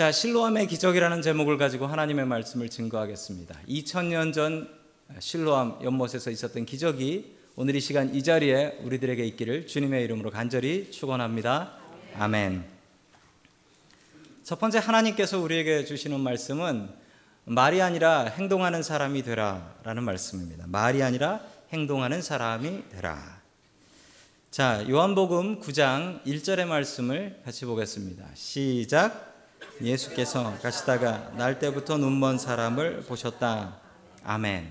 자, 실로암의 기적이라는 제목을 가지고 하나님의 말씀을 증거하겠습니다. 2000년 전 실로암 연못에서 있었던 기적이 오늘 이 시간 이 자리에 우리들에게 있기를 주님의 이름으로 간절히 축원합니다. 아멘. 첫 번째 하나님께서 우리에게 주시는 말씀은 말이 아니라 행동하는 사람이 되라라는 말씀입니다. 말이 아니라 행동하는 사람이 되라. 자, 요한복음 9장 1절의 말씀을 같이 보겠습니다. 시작. 예수께서 가시다가 날 때부터 눈먼 사람을 보셨다. 아멘.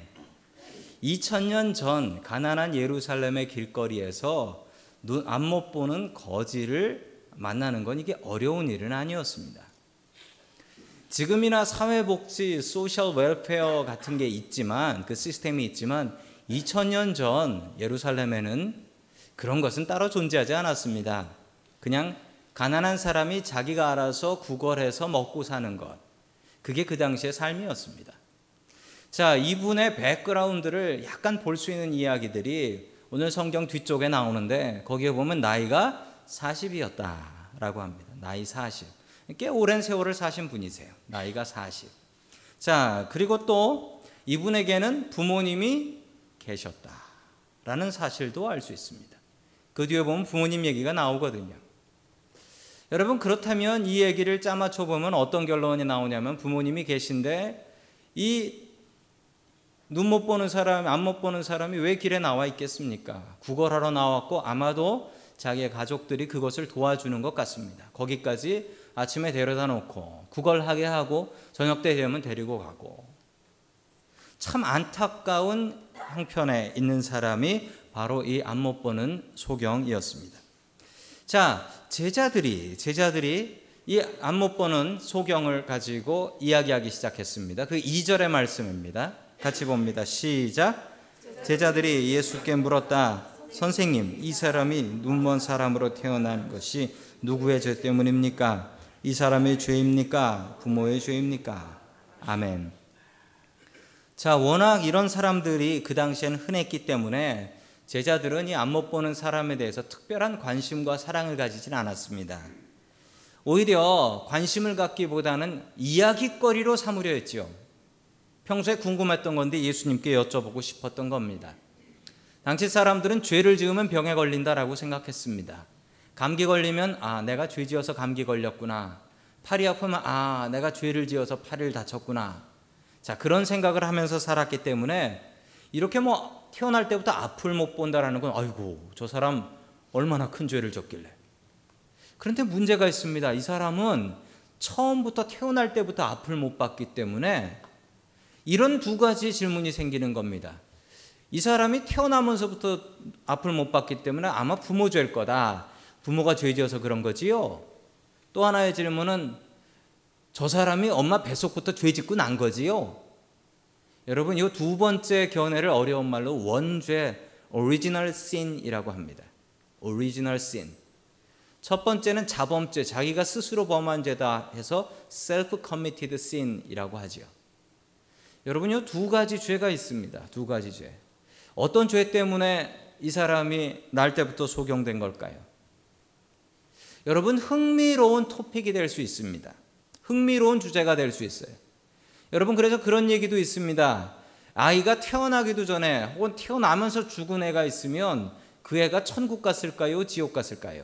2000년 전 가난한 예루살렘의 길거리에서 눈 안 못 보는 거지를 만나는 건 이게 어려운 일은 아니었습니다. 지금이나 사회복지, 소셜 웰페어 같은 게 있지만 그 시스템이 있지만 2000년 전 예루살렘에는 그런 것은 따로 존재하지 않았습니다. 그냥 가난한 사람이 자기가 알아서 구걸해서 먹고 사는 것. 그게 그 당시의 삶이었습니다. 자, 이분의 백그라운드를 약간 볼 수 있는 이야기들이 오늘 성경 뒤쪽에 나오는데 거기에 보면 나이가 40이었다라고 합니다. 나이 40. 꽤 오랜 세월을 사신 분이세요. 나이가 40. 자, 그리고 또 이분에게는 부모님이 계셨다라는 사실도 알 수 있습니다. 그 뒤에 보면 부모님 얘기가 나오거든요. 여러분 그렇다면 이 얘기를 짜맞춰 보면 어떤 결론이 나오냐면 부모님이 계신데 이 눈못 보는 사람, 안 못 보는 사람이 왜 길에 나와 있겠습니까? 구걸하러 나왔고 아마도 자기의 가족들이 그것을 도와주는 것 같습니다. 거기까지 아침에 데려다 놓고 구걸하게 하고 저녁 때 되면 데리고 가고 참 안타까운 형편에 있는 사람이 바로 이 안 못 보는 소경이었습니다. 자, 제자들이 제자들이 이안못 보는 소경을 가지고 이야기하기 시작했습니다. 그 2절의 말씀입니다. 같이 봅니다. 시작. 제자들이 예수께 물었다. 선생님, 이 사람이 눈먼 사람으로 태어난 것이 누구의 죄 때문입니까? 이 사람의 죄입니까? 부모의 죄입니까? 아멘. 자, 워낙 이런 사람들이 그 당시에는 흔했기 때문에 제자들은 이 안 못 보는 사람에 대해서 특별한 관심과 사랑을 가지진 않았습니다. 오히려 관심을 갖기보다는 이야기거리로 삼으려 했죠. 평소에 궁금했던 건데 예수님께 여쭤보고 싶었던 겁니다. 당시 사람들은 죄를 지으면 병에 걸린다라고 생각했습니다. 감기 걸리면 아 내가 죄 지어서 감기 걸렸구나. 팔이 아프면 아 내가 죄를 지어서 팔을 다쳤구나. 자 그런 생각을 하면서 살았기 때문에 이렇게 뭐 태어날 때부터 앞을 못 본다라는 건 아이고 저 사람 얼마나 큰 죄를 졌길래. 그런데 문제가 있습니다. 이 사람은 처음부터 태어날 때부터 앞을 못 봤기 때문에 이런 두 가지 질문이 생기는 겁니다. 이 사람이 태어나면서부터 앞을 못 봤기 때문에 아마 부모 죄일 거다. 부모가 죄 지어서 그런 거지요. 또 하나의 질문은 저 사람이 엄마 뱃속부터 죄 짓고 난 거지요. 여러분 이 두 번째 견해를 어려운 말로 원죄 original sin이라고 합니다. original sin. 첫 번째는 자범죄, 자기가 스스로 범한 죄다 해서 self committed sin이라고 하지요. 여러분 이 두 가지 죄가 있습니다. 두 가지 죄. 어떤 죄 때문에 이 사람이 날 때부터 소경된 걸까요? 여러분 흥미로운 토픽이 될 수 있습니다. 흥미로운 주제가 될 수 있어요. 여러분 그래서 그런 얘기도 있습니다. 아이가 태어나기도 전에 혹은 태어나면서 죽은 애가 있으면 그 애가 천국 갔을까요? 지옥 갔을까요?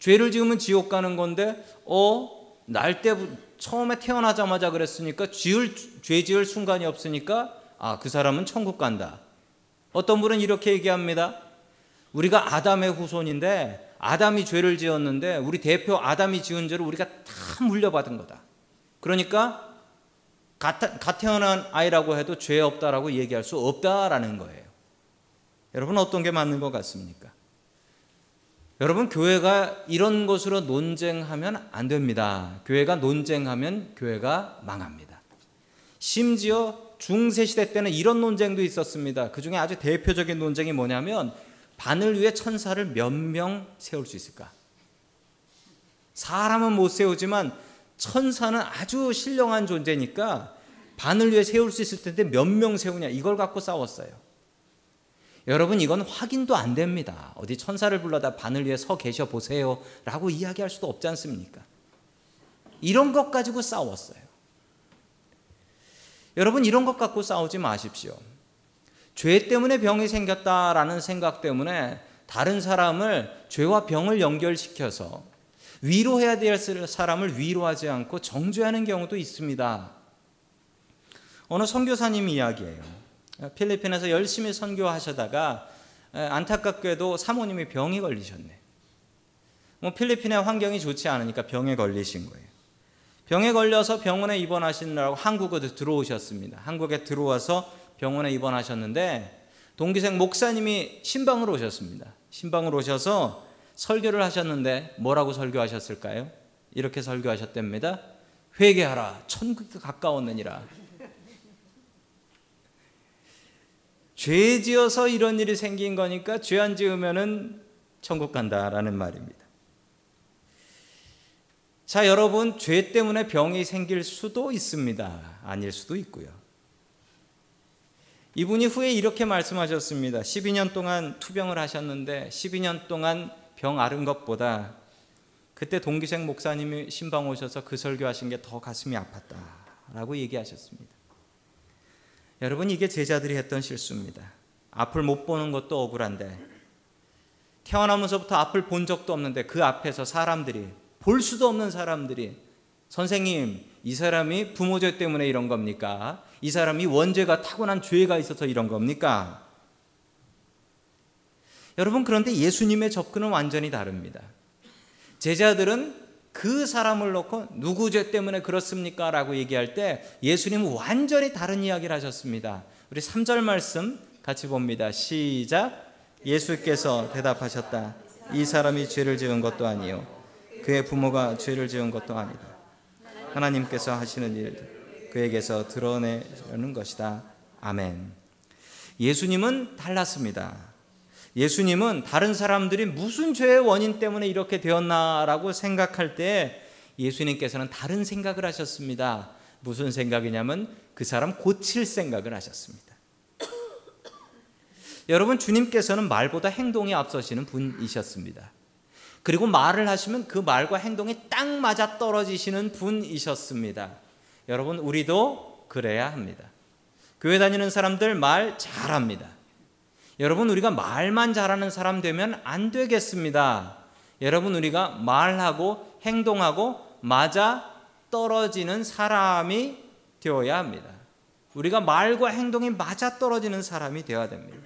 죄를 지으면 지옥 가는 건데 어 날 때 처음에 태어나자마자 그랬으니까 지을 죄 지을 순간이 없으니까 아 그 사람은 천국 간다. 어떤 분은 이렇게 얘기합니다. 우리가 아담의 후손인데 아담이 죄를 지었는데 우리 대표 아담이 지은 죄를 우리가 다 물려받은 거다. 그러니까 갓, 갓 태어난 아이라고 해도 죄 없다라고 얘기할 수 없다라는 거예요. 여러분 어떤 게 맞는 것 같습니까? 여러분 교회가 이런 것으로 논쟁하면 안 됩니다. 교회가 논쟁하면 교회가 망합니다. 심지어 중세 시대 때는 이런 논쟁도 있었습니다. 그 중에 아주 대표적인 논쟁이 뭐냐면 바늘 위에 천사를 몇 명 세울 수 있을까? 사람은 못 세우지만 천사는 아주 신령한 존재니까 바늘 위에 세울 수 있을 텐데 몇 명 세우냐 이걸 갖고 싸웠어요. 여러분 이건 확인도 안 됩니다. 어디 천사를 불러다 바늘 위에 서 계셔 보세요라고 이야기할 수도 없지 않습니까? 이런 것 가지고 싸웠어요. 여러분 이런 것 갖고 싸우지 마십시오. 죄 때문에 병이 생겼다라는 생각 때문에 다른 사람을 죄와 병을 연결시켜서 위로해야 될 사람을 위로하지 않고 정죄하는 경우도 있습니다. 어느 선교사님 이야기예요. 필리핀에서 열심히 선교하시다가 안타깝게도 사모님이 병이 걸리셨네. 뭐 필리핀의 환경이 좋지 않으니까 병에 걸리신 거예요. 병에 걸려서 병원에 입원하시느라고 한국에 들어오셨습니다. 한국에 들어와서 병원에 입원하셨는데 동기생 목사님이 신방으로 오셨습니다. 신방으로 오셔서 설교를 하셨는데 뭐라고 설교하셨을까요? 이렇게 설교하셨답니다. 회개하라. 천국에 가까웠느니라. 죄 지어서 이런 일이 생긴 거니까 죄 안 지으면은 천국 간다라는 말입니다. 자, 여러분, 죄 때문에 병이 생길 수도 있습니다. 아닐 수도 있고요. 이분이 후에 이렇게 말씀하셨습니다. 12년 동안 투병을 하셨는데 12년 동안 병 앓은 것보다 그때 동기생 목사님이 신방 오셔서 그 설교하신 게 더 가슴이 아팠다라고 얘기하셨습니다. 여러분 이게 제자들이 했던 실수입니다. 앞을 못 보는 것도 억울한데 태어나면서부터 앞을 본 적도 없는데 그 앞에서 사람들이 볼 수도 없는 사람들이 선생님 이 사람이 부모죄 때문에 이런 겁니까? 이 사람이 원죄가 타고난 죄가 있어서 이런 겁니까? 여러분 그런데 예수님의 접근은 완전히 다릅니다. 제자들은 그 사람을 놓고 누구 죄 때문에 그렇습니까? 라고 얘기할 때 예수님은 완전히 다른 이야기를 하셨습니다. 우리 3절 말씀 같이 봅니다. 시작. 예수께서 대답하셨다. 이 사람이 죄를 지은 것도 아니요. 그의 부모가 죄를 지은 것도 아니다. 하나님께서 하시는 일 그에게서 드러내려는 것이다. 아멘. 예수님은 달랐습니다. 예수님은 다른 사람들이 무슨 죄의 원인 때문에 이렇게 되었나라고 생각할 때 예수님께서는 다른 생각을 하셨습니다. 무슨 생각이냐면 그 사람 고칠 생각을 하셨습니다. 여러분 주님께서는 말보다 행동이 앞서시는 분이셨습니다. 그리고 말을 하시면 그 말과 행동이 딱 맞아 떨어지시는 분이셨습니다. 여러분 우리도 그래야 합니다. 교회 다니는 사람들 말 잘합니다. 여러분 우리가 말만 잘하는 사람 되면 안 되겠습니다. 여러분 우리가 말하고 행동하고 맞아 떨어지는 사람이 되어야 합니다. 우리가 말과 행동이 맞아 떨어지는 사람이 되어야 됩니다.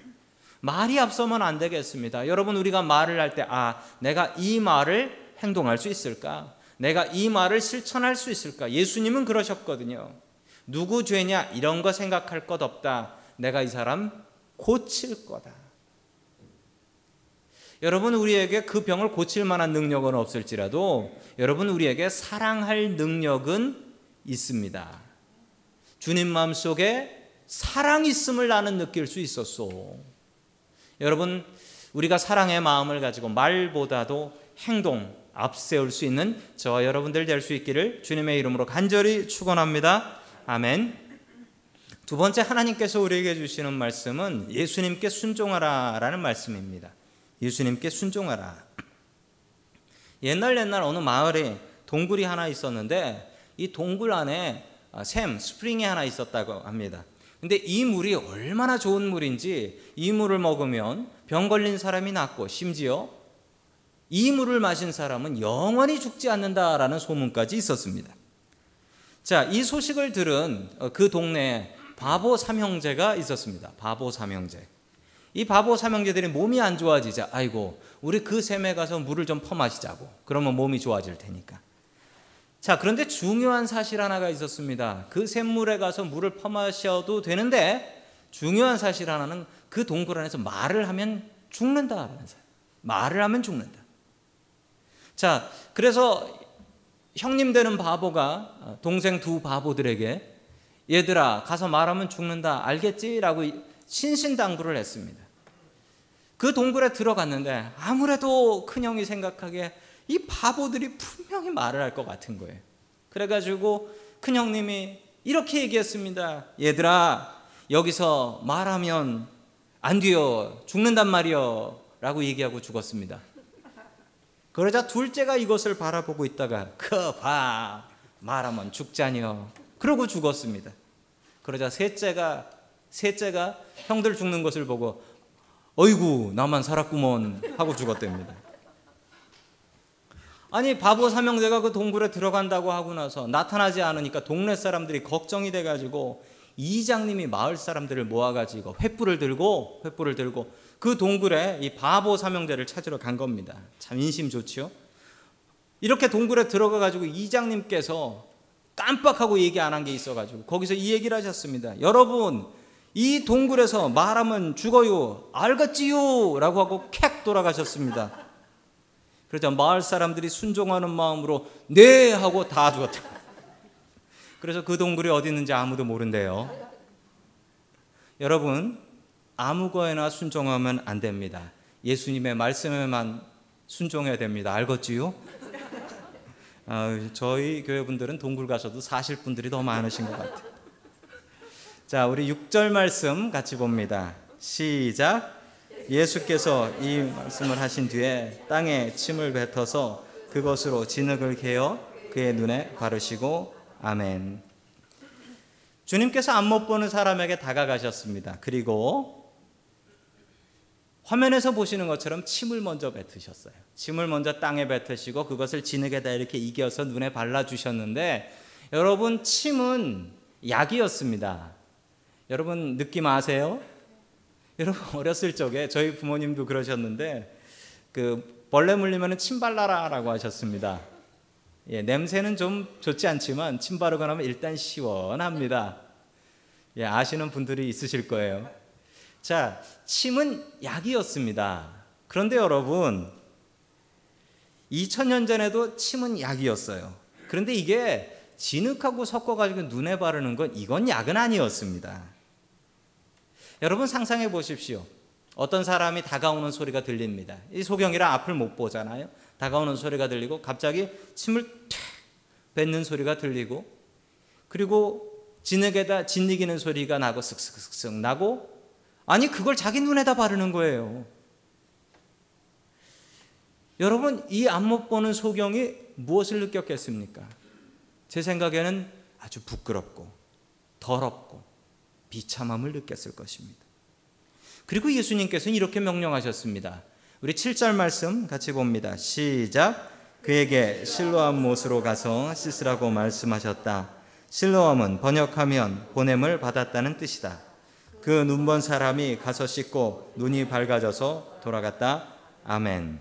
말이 앞서면 안 되겠습니다. 여러분 우리가 말을 할 때 아, 내가 이 말을 행동할 수 있을까? 내가 이 말을 실천할 수 있을까? 예수님은 그러셨거든요. 누구 죄냐 이런 거 생각할 것 없다. 내가 이 사람 고칠 거다. 여러분 우리에게 그 병을 고칠 만한 능력은 없을지라도 여러분 우리에게 사랑할 능력은 있습니다. 주님 마음속에 사랑 있음을 나는 느낄 수 있었소. 여러분 우리가 사랑의 마음을 가지고 말보다도 행동 앞세울 수 있는 저와 여러분들 될 수 있기를 주님의 이름으로 간절히 축원합니다. 아멘. 두 번째 하나님께서 우리에게 주시는 말씀은 예수님께 순종하라라는 말씀입니다. 예수님께 순종하라. 옛날 옛날 어느 마을에 동굴이 하나 있었는데 이 동굴 안에 아, 샘, 스프링이 하나 있었다고 합니다. 근데 이 물이 얼마나 좋은 물인지 이 물을 먹으면 병 걸린 사람이 낫고 심지어 이 물을 마신 사람은 영원히 죽지 않는다라는 소문까지 있었습니다. 자, 이 소식을 들은 어, 그 동네에 바보 삼형제가 있었습니다. 바보 삼형제. 이 바보 삼형제들이 몸이 안 좋아지자 아이고 우리 그 샘에 가서 물을 좀 퍼마시자고 그러면 몸이 좋아질 테니까. 자 그런데 중요한 사실 하나가 있었습니다. 그 샘물에 가서 물을 퍼마셔도 되는데 중요한 사실 하나는 그 동굴 안에서 말을 하면 사실. 말을 하면 죽는다. 자 그래서 형님 되는 바보가 동생 두 바보들에게 얘들아 가서 말하면 죽는다 알겠지? 라고 신신당부를 했습니다. 그 동굴에 들어갔는데 아무래도 큰형이 생각하기에 이 바보들이 분명히 말을 할 것 같은 거예요. 그래가지고 큰형님이 이렇게 얘기했습니다. 얘들아 여기서 말하면 안 돼요. 죽는단 말이요. 라고 얘기하고 죽었습니다. 그러자 둘째가 이것을 바라보고 있다가 그 봐. 말하면 죽자니요. 그러고 죽었습니다. 그러자 셋째가 셋째가 형들 죽는 것을 보고 어이구 나만 살았구먼 하고 죽었답니다. 아니 바보 삼형제가 그 동굴에 들어간다고 하고 나서 나타나지 않으니까 동네 사람들이 걱정이 돼가지고 이장님이 마을 사람들을 모아가지고 횃불을 들고 횃불을 들고 그 동굴에 이 바보 삼형제를 찾으러 간 겁니다. 참 인심 좋지요. 이렇게 동굴에 들어가가지고 이장님께서 깜빡하고 얘기 안 한 게 있어가지고 거기서 이 얘기를 하셨습니다. 여러분 이 동굴에서 말하면 죽어요. 알겠지요? 라고 하고 캑 돌아가셨습니다. 그러자 마을 사람들이 순종하는 마음으로 네 하고 다 죽었다. 그래서 그 동굴이 어디 있는지 아무도 모른대요. 여러분 아무거나 순종하면 안 됩니다. 예수님의 말씀에만 순종해야 됩니다. 알겠지요? 아, 저희 교회 분들은 동굴 가서도 사실 분들이 더 많으신 것 같아요. 자, 우리 6절 말씀 같이 봅니다. 시작. 예수께서 이 말씀을 하신 뒤에 땅에 침을 뱉어서 그것으로 진흙을 개어 그의 눈에 바르시고 아멘. 주님께서 안 못 보는 사람에게 다가가셨습니다. 그리고 화면에서 보시는 것처럼 침을 먼저 뱉으셨어요. 침을 먼저 땅에 뱉으시고 그것을 진흙에다 이렇게 이겨서 눈에 발라 주셨는데 여러분 침은 약이었습니다. 여러분 느낌 아세요? 여러분 어렸을 적에 저희 부모님도 그러셨는데 그 벌레 물리면 침 발라라 라고 하셨습니다. 예, 냄새는 좀 좋지 않지만 침 바르고 나면 일단 시원합니다. 예, 아시는 분들이 있으실 거예요. 자, 침은 약이었습니다. 그런데 여러분 2000년 전에도 침은 약이었어요. 그런데 이게 진흙하고 섞어가지고 눈에 바르는 건 이건 약은 아니었습니다. 여러분 상상해 보십시오. 어떤 사람이 다가오는 소리가 들립니다. 이 소경이라 앞을 못 보잖아요. 다가오는 소리가 들리고 갑자기 침을 탁 뱉는 소리가 들리고 그리고 진흙에다 진리기는 소리가 나고 쓱쓱쓱쓱 나고 아니 그걸 자기 눈에다 바르는 거예요. 여러분 이안못 보는 소경이 무엇을 느꼈겠습니까? 제 생각에는 아주 부끄럽고 더럽고 비참함을 느꼈을 것입니다. 그리고 예수님께서는 이렇게 명령하셨습니다. 우리 7절 말씀 같이 봅니다. 시작. 그에게 실로암 못으로 가서 씻으라고 말씀하셨다. 실로암은 번역하면 보냄을 받았다는 뜻이다. 그 눈먼 사람이 가서 씻고 눈이 밝아져서 돌아갔다. 아멘.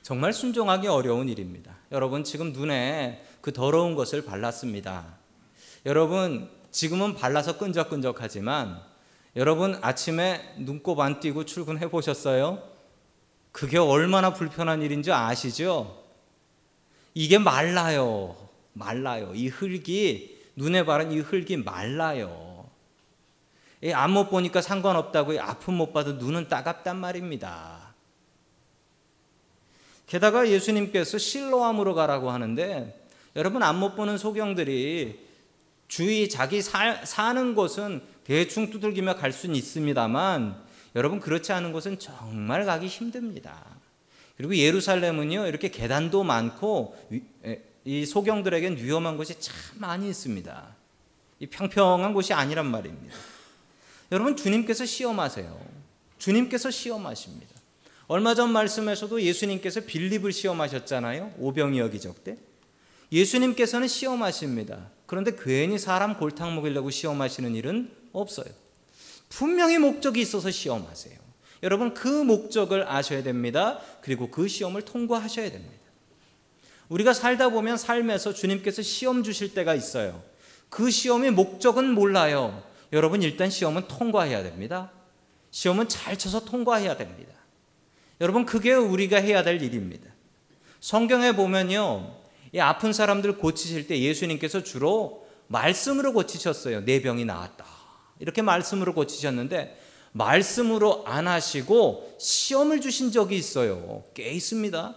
정말 순종하기 어려운 일입니다. 여러분 지금 눈에 그 더러운 것을 발랐습니다. 여러분 지금은 발라서 끈적끈적하지만 여러분 아침에 눈곱 안 띄고 출근해 보셨어요? 그게 얼마나 불편한 일인지 아시죠? 이게 말라요. 말라요. 이 흙이 눈에 바른 이 흙이 말라요. 안못 보니까 상관없다고 아픔 못 봐도 눈은 따갑단 말입니다. 게다가 예수님께서 실로암으로 가라고 하는데 여러분 안못 보는 소경들이 주위 자기 사, 사는 곳은 대충 두들기며 갈 수는 있습니다만 여러분 그렇지 않은 곳은 정말 가기 힘듭니다. 그리고 예루살렘은요 이렇게 계단도 많고 이 소경들에겐 위험한 곳이 참 많이 있습니다. 이 평평한 곳이 아니란 말입니다. 여러분 주님께서 시험하세요. 주님께서 시험하십니다. 얼마 전 말씀에서도 예수님께서 빌립을 시험하셨잖아요. 오병이 어 기적 때. 예수님께서는 시험하십니다. 그런데 괜히 사람 골탕 먹이려고 시험하시는 일은 없어요. 분명히 목적이 있어서 시험하세요. 여러분 그 목적을 아셔야 됩니다. 그리고 그 시험을 통과하셔야 됩니다. 우리가 살다 보면 삶에서 주님께서 시험 주실 때가 있어요. 그 시험의 목적은 몰라요. 여러분 일단 시험은 통과해야 됩니다. 시험은 잘 쳐서 통과해야 됩니다. 여러분 그게 우리가 해야 될 일입니다. 성경에 보면요. 이 아픈 사람들 고치실 때 예수님께서 주로 말씀으로 고치셨어요. 내 병이 나았다. 이렇게 말씀으로 고치셨는데 말씀으로 안 하시고 시험을 주신 적이 있어요. 꽤 있습니다.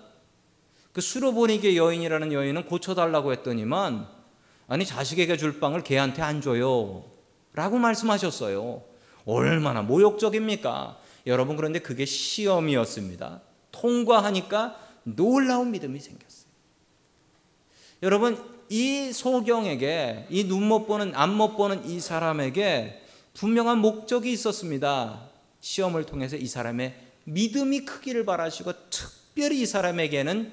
그 수로보니게 여인이라는 여인은 고쳐달라고 했더니만 아니 자식에게 줄 빵을 개한테 안 줘요. 라고 말씀하셨어요. 얼마나 모욕적입니까? 여러분 그런데 그게 시험이었습니다. 통과하니까 놀라운 믿음이 생겼어요. 여러분 이 소경에게 이 눈 못 보는 앞 못 보는 이 사람에게 분명한 목적이 있었습니다. 시험을 통해서 이 사람의 믿음이 크기를 바라시고 특별히 이 사람에게는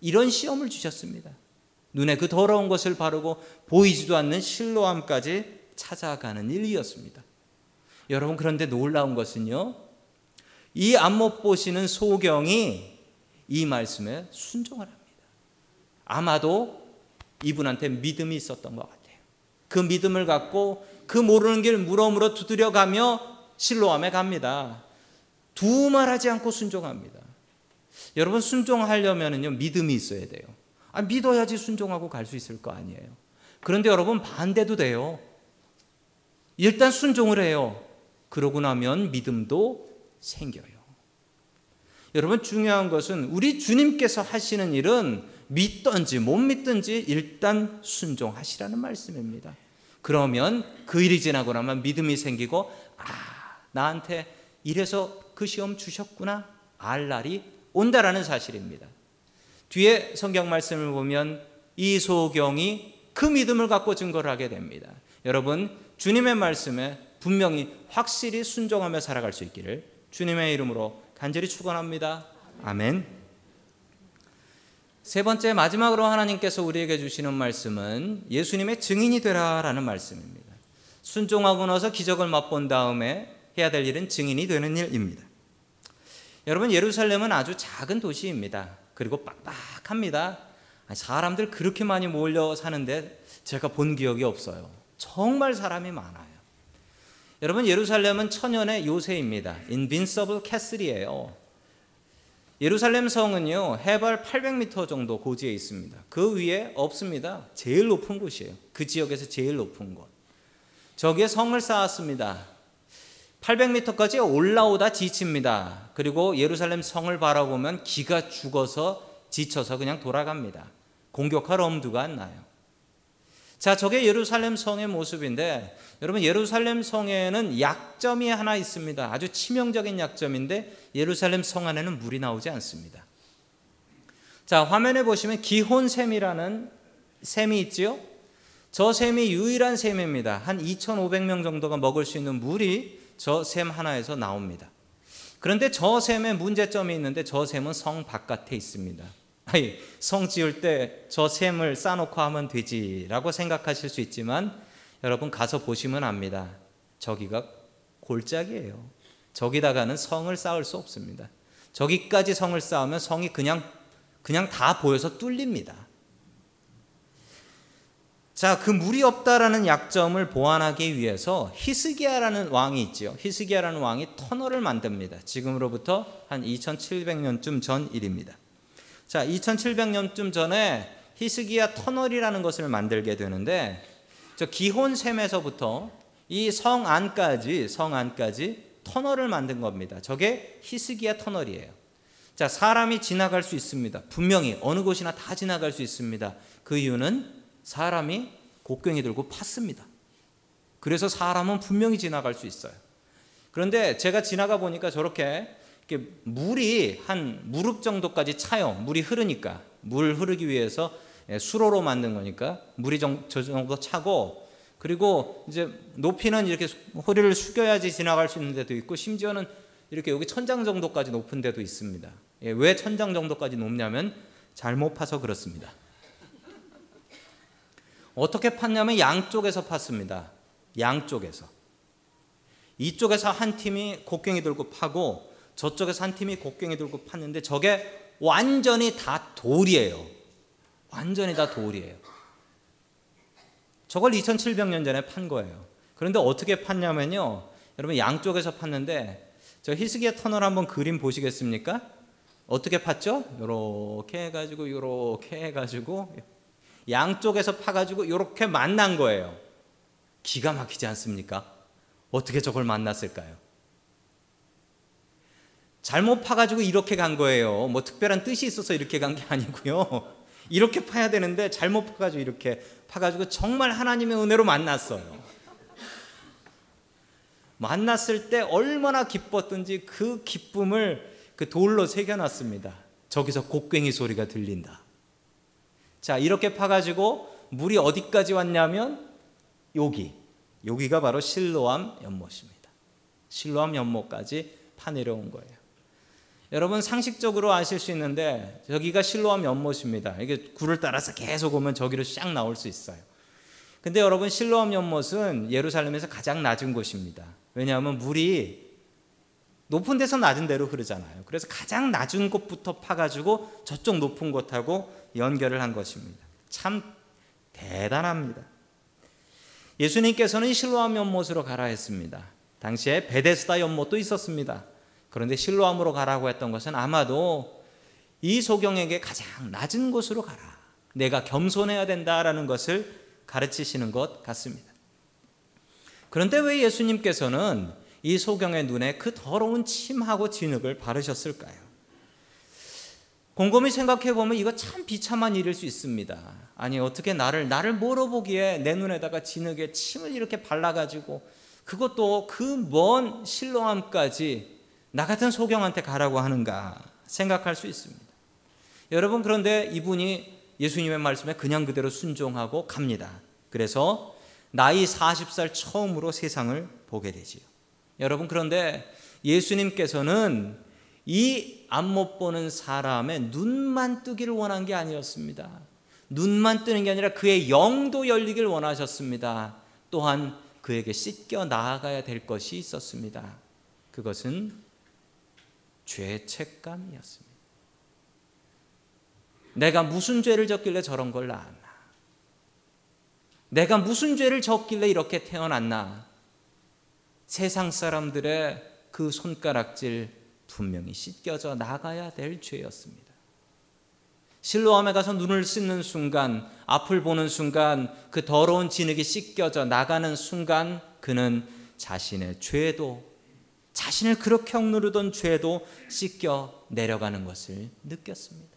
이런 시험을 주셨습니다. 눈에 그 더러운 것을 바르고 보이지도 않는 실로함까지 찾아가는 일이었습니다. 여러분 그런데 놀라운 것은요. 이 안못 보시는 소경이 이 말씀에 순종을 합니다. 아마도 이분한테 믿음이 있었던 것 같아요. 그 믿음을 갖고 그 모르는 길 물어물어 두드려가며 실로함에 갑니다. 두 말하지 않고 순종합니다. 여러분 순종하려면요 믿음이 있어야 돼요. 아, 믿어야지 순종하고 갈 수 있을 거 아니에요. 그런데 여러분 반대도 돼요. 일단 순종을 해요. 그러고 나면 믿음도 생겨요. 여러분 중요한 것은 우리 주님께서 하시는 일은 믿든지 못 믿든지 일단 순종하시라는 말씀입니다. 그러면 그 일이 지나고 나면 믿음이 생기고 아 나한테 이래서 그 시험 주셨구나 알 날이 온다라는 사실입니다. 뒤에 성경 말씀을 보면 이 소경이 그 믿음을 갖고 증거를 하게 됩니다. 여러분 주님의 말씀에 분명히 확실히 순종하며 살아갈 수 있기를 주님의 이름으로 간절히 축원합니다. 아멘. 세 번째 마지막으로 하나님께서 우리에게 주시는 말씀은 예수님의 증인이 되라라는 말씀입니다. 순종하고 나서 기적을 맛본 다음에 해야 될 일은 증인이 되는 일입니다. 여러분 예루살렘은 아주 작은 도시입니다. 그리고 빡빡합니다. 사람들 그렇게 많이 몰려 사는데 제가 본 기억이 없어요. 정말 사람이 많아요. 여러분 예루살렘은 천연의 요새입니다. 인빈서블 캐슬이에요. 예루살렘 성은요 해발 800m 정도 고지에 있습니다. 그 위에 없습니다. 제일 높은 곳이에요. 그 지역에서 제일 높은 곳. 저기에 성을 쌓았습니다. 800m까지 올라오다 지칩니다. 그리고 예루살렘 성을 바라보면 기가 죽어서 지쳐서 그냥 돌아갑니다. 공격할 엄두가 안 나요. 자, 저게 예루살렘 성의 모습인데 여러분 예루살렘 성에는 약점이 하나 있습니다. 아주 치명적인 약점인데 예루살렘 성 안에는 물이 나오지 않습니다. 자, 화면에 보시면 기혼샘이라는 샘이 있지요. 저 샘이 유일한 샘입니다. 한 2,500명 정도가 먹을 수 있는 물이 저 샘 하나에서 나옵니다. 그런데 저 샘에 문제점이 있는데 저 샘은 성 바깥에 있습니다. 아니, 성 지을 때 저 샘을 쌓아놓고 하면 되지라고 생각하실 수 있지만 여러분 가서 보시면 압니다. 저기가 골짜기예요. 저기다가는 성을 쌓을 수 없습니다. 저기까지 성을 쌓으면 성이 그냥 그냥 다 보여서 뚫립니다. 자, 그 물이 없다라는 약점을 보완하기 위해서 히스기야라는 왕이 있죠. 히스기야라는 왕이 터널을 만듭니다. 지금으로부터 한 2700년쯤 전 일입니다. 자, 2700년쯤 전에 히스기야 터널이라는 것을 만들게 되는데 저 기혼샘에서부터 이 성 안까지 성 안까지 터널을 만든 겁니다. 저게 히스기야 터널이에요. 자, 사람이 지나갈 수 있습니다. 분명히 어느 곳이나 다 지나갈 수 있습니다. 그 이유는 사람이 곡괭이 들고 팠습니다. 그래서 사람은 분명히 지나갈 수 있어요. 그런데 제가 지나가 보니까 저렇게 물이 한 무릎 정도까지 차요. 물이 흐르니까 물 흐르기 위해서 예, 수로로 만든 거니까 물이 저 정도 차고 그리고 이제 높이는 이렇게 허리를 숙여야지 지나갈 수 있는 데도 있고 심지어는 이렇게 여기 천장 정도까지 높은 데도 있습니다. 예, 왜 천장 정도까지 높냐면 잘못 파서 그렇습니다. 어떻게 팠냐면 양쪽에서 팠습니다. 양쪽에서. 이쪽에서 한 팀이 곡괭이 들고 파고 저쪽에서 한 팀이 곡괭이 들고 팠는데 저게 완전히 다 돌이에요. 완전히 다 돌이에요. 저걸 2700년 전에 판 거예요. 그런데 어떻게 팠냐면요. 여러분 양쪽에서 팠는데 저 히스기야 터널 한번 그림 보시겠습니까? 어떻게 팠죠? 요렇게 해 가지고 요렇게 해 가지고 양쪽에서 파 가지고 요렇게 만난 거예요. 기가 막히지 않습니까? 어떻게 저걸 만났을까요? 잘못 파가지고 이렇게 간 거예요. 뭐 특별한 뜻이 있어서 이렇게 간 게 아니고요. 이렇게 파야 되는데 잘못 파가지고 이렇게 파가지고 정말 하나님의 은혜로 만났어요. 만났을 때 얼마나 기뻤든지 그 기쁨을 그 돌로 새겨놨습니다. 저기서 곡괭이 소리가 들린다. 자, 이렇게 파가지고 물이 어디까지 왔냐면 여기. 여기가 바로 실로암 연못입니다. 실로암 연못까지 파내려온 거예요. 여러분 상식적으로 아실 수 있는데 저기가 실로암 연못입니다. 이게 굴을 따라서 계속 오면 저기로 쫙 나올 수 있어요. 근데 여러분 실로암 연못은 예루살렘에서 가장 낮은 곳입니다. 왜냐하면 물이 높은 데서 낮은 데로 흐르잖아요. 그래서 가장 낮은 곳부터 파가지고 저쪽 높은 곳하고 연결을 한 것입니다. 참 대단합니다. 예수님께서는 실로암 연못으로 가라 했습니다. 당시에 베데스다 연못도 있었습니다. 그런데 실로암으로 가라고 했던 것은 아마도 이 소경에게 가장 낮은 곳으로 가라. 내가 겸손해야 된다라는 것을 가르치시는 것 같습니다. 그런데 왜 예수님께서는 이 소경의 눈에 그 더러운 침하고 진흙을 바르셨을까요? 곰곰이 생각해 보면 이거 참 비참한 일일 수 있습니다. 아니 어떻게 나를 나를 물어보기에 내 눈에다가 진흙에 침을 이렇게 발라가지고 그것도 그 먼 실로암까지 나 같은 소경한테 가라고 하는가 생각할 수 있습니다. 여러분 그런데 이분이 예수님의 말씀에 그냥 그대로 순종하고 갑니다. 그래서 나이 40살 처음으로 세상을 보게 되지요. 여러분 그런데 예수님께서는 이앞못 보는 사람의 눈만 뜨기를 원한 게 아니었습니다. 눈만 뜨는 게 아니라 그의 영도 열리길 원하셨습니다. 또한 그에게 씻겨 나아가야 될 것이 있었습니다. 그것은 죄책감이었습니다. 내가 무슨 죄를 졌길래 저런 걸 낳았나? 내가 무슨 죄를 졌길래 이렇게 태어났나? 세상 사람들의 그 손가락질 분명히 씻겨져 나가야 될 죄였습니다. 실로암에 가서 눈을 씻는 순간, 앞을 보는 순간, 그 더러운 진흙이 씻겨져 나가는 순간, 그는 자신의 죄도, 자신을 그렇게 억누르던 죄도 씻겨 내려가는 것을 느꼈습니다.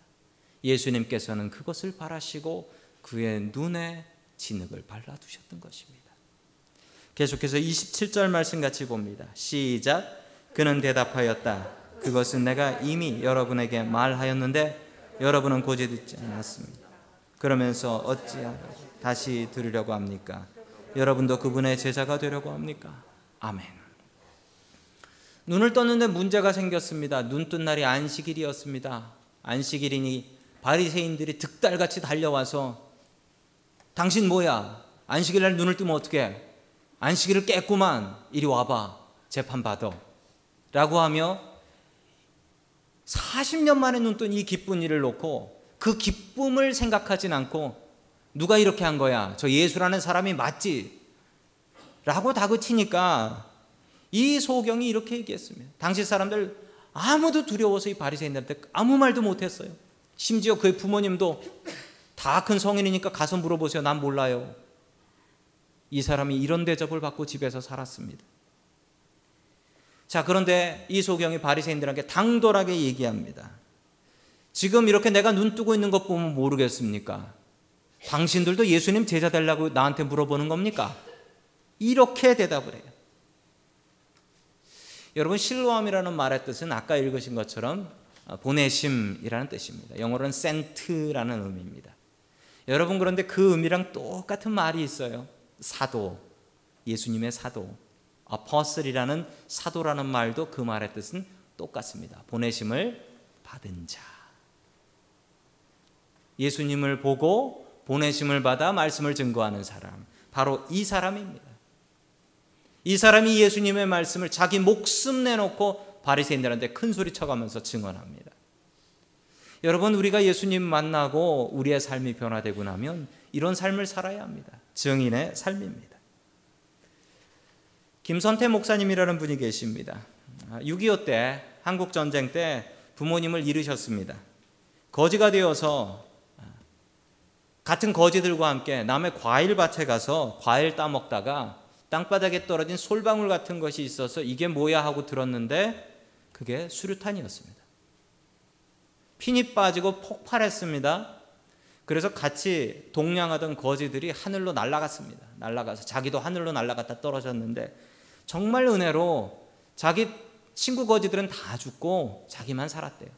예수님께서는 그것을 바라시고 그의 눈에 진흙을 발라두셨던 것입니다. 계속해서 27절 말씀 같이 봅니다. 시작. 그는 대답하였다. 그것은 내가 이미 여러분에게 말하였는데 여러분은 고지 듣지 않았습니다. 그러면서 어찌하여 다시 들으려고 합니까? 여러분도 그분의 제자가 되려고 합니까? 아멘. 눈을 떴는데 문제가 생겼습니다. 눈 뜬 날이 안식일이었습니다. 안식일이니 바리새인들이 득달같이 달려와서 당신 뭐야? 안식일 날 눈을 뜨면 어떻게? 안식일을 깼구만. 이리 와봐. 재판 받아. 라고 하며 40년 만에 눈 뜬 이 기쁜 일을 놓고 그 기쁨을 생각하진 않고 누가 이렇게 한 거야? 저 예수라는 사람이 맞지? 라고 다그치니까 이 소경이 이렇게 얘기했습니다. 당시 사람들 아무도 두려워서 이 바리새인들한테 아무 말도 못했어요. 심지어 그의 부모님도 다 큰 성인이니까 가서 물어보세요. 난 몰라요. 이 사람이 이런 대접을 받고 집에서 살았습니다. 자, 그런데 이 소경이 바리새인들에게 당돌하게 얘기합니다. 지금 이렇게 내가 눈 뜨고 있는 것 보면 모르겠습니까? 당신들도 예수님 제자 되려고 나한테 물어보는 겁니까? 이렇게 대답을 해요. 여러분 실로암이라는 말의 뜻은 아까 읽으신 것처럼 보내심이라는 뜻입니다. 영어로는 센트라는 의미입니다. 여러분 그런데 그 의미랑 똑같은 말이 있어요. 사도, 예수님의 사도, 아퍼슬이라는 사도라는 말도 그 말의 뜻은 똑같습니다. 보내심을 받은 자. 예수님을 보고 보내심을 받아 말씀을 증거하는 사람. 바로 이 사람입니다. 이 사람이 예수님의 말씀을 자기 목숨 내놓고 바리새인들한테 큰 소리 쳐가면서 증언합니다. 여러분 우리가 예수님 만나고 우리의 삶이 변화되고 나면 이런 삶을 살아야 합니다. 증인의 삶입니다. 김선태 목사님이라는 분이 계십니다. 6.25 때 한국 전쟁 때 부모님을 잃으셨습니다. 거지가 되어서 같은 거지들과 함께 남의 과일밭에 가서 과일 따먹다가 땅바닥에 떨어진 솔방울 같은 것이 있어서 이게 뭐야 하고 들었는데 그게 수류탄이었습니다. 핀이 빠지고 폭발했습니다. 그래서 같이 동냥하던 거지들이 하늘로 날아갔습니다. 날아가서 자기도 하늘로 날아갔다 떨어졌는데 정말 은혜로 자기 친구 거지들은 다 죽고 자기만 살았대요.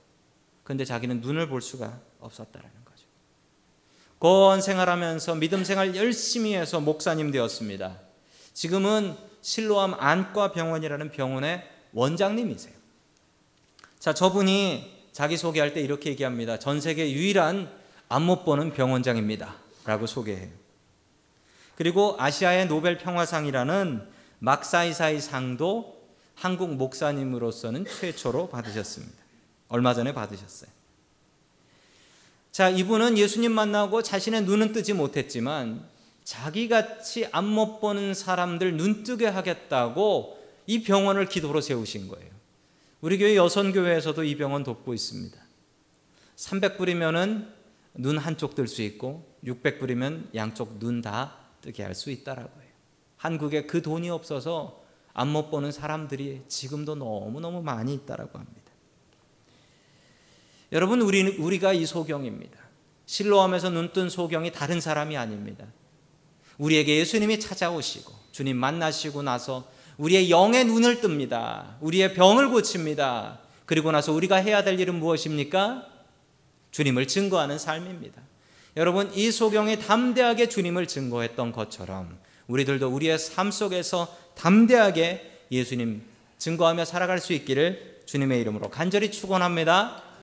근데 자기는 눈을 볼 수가 없었다라는 거죠. 거원 생활하면서 믿음 생활 열심히 해서 목사님 되었습니다. 지금은 실로암 안과 병원이라는 병원의 원장님이세요. 자, 저분이 자기 소개할 때 이렇게 얘기합니다. 전 세계 유일한 안 못 보는 병원장입니다. 라고 소개해요. 그리고 아시아의 노벨 평화상이라는 막사이사이 상도 한국 목사님으로서는 최초로 받으셨습니다. 얼마 전에 받으셨어요. 자, 이분은 예수님 만나고 자신의 눈은 뜨지 못했지만 자기같이 안 못 보는 사람들 눈 뜨게 하겠다고 이 병원을 기도로 세우신 거예요. 우리 교회 여선교회에서도 이 병원 돕고 있습니다. 300불이면은 눈 한쪽 뜰 수 있고 600불이면 양쪽 눈 다 뜨게 할 수 있다라고 해요. 한국에 그 돈이 없어서 안 못 보는 사람들이 지금도 너무너무 많이 있다라고 합니다. 여러분 우리 우리가 이 소경입니다. 실로암에서 눈 뜬 소경이 다른 사람이 아닙니다. 우리에게 예수님이 찾아오시고 주님 만나시고 나서 우리의 영의 눈을 뜹니다. 우리의 병을 고칩니다. 그리고 나서 우리가 해야 될 일은 무엇입니까? 주님을 증거하는 삶입니다. 여러분 이 소경이 담대하게 주님을 증거했던 것처럼 우리들도 우리의 삶 속에서 담대하게 예수님 증거하며 살아갈 수 있기를 주님의 이름으로 간절히 축원합니다.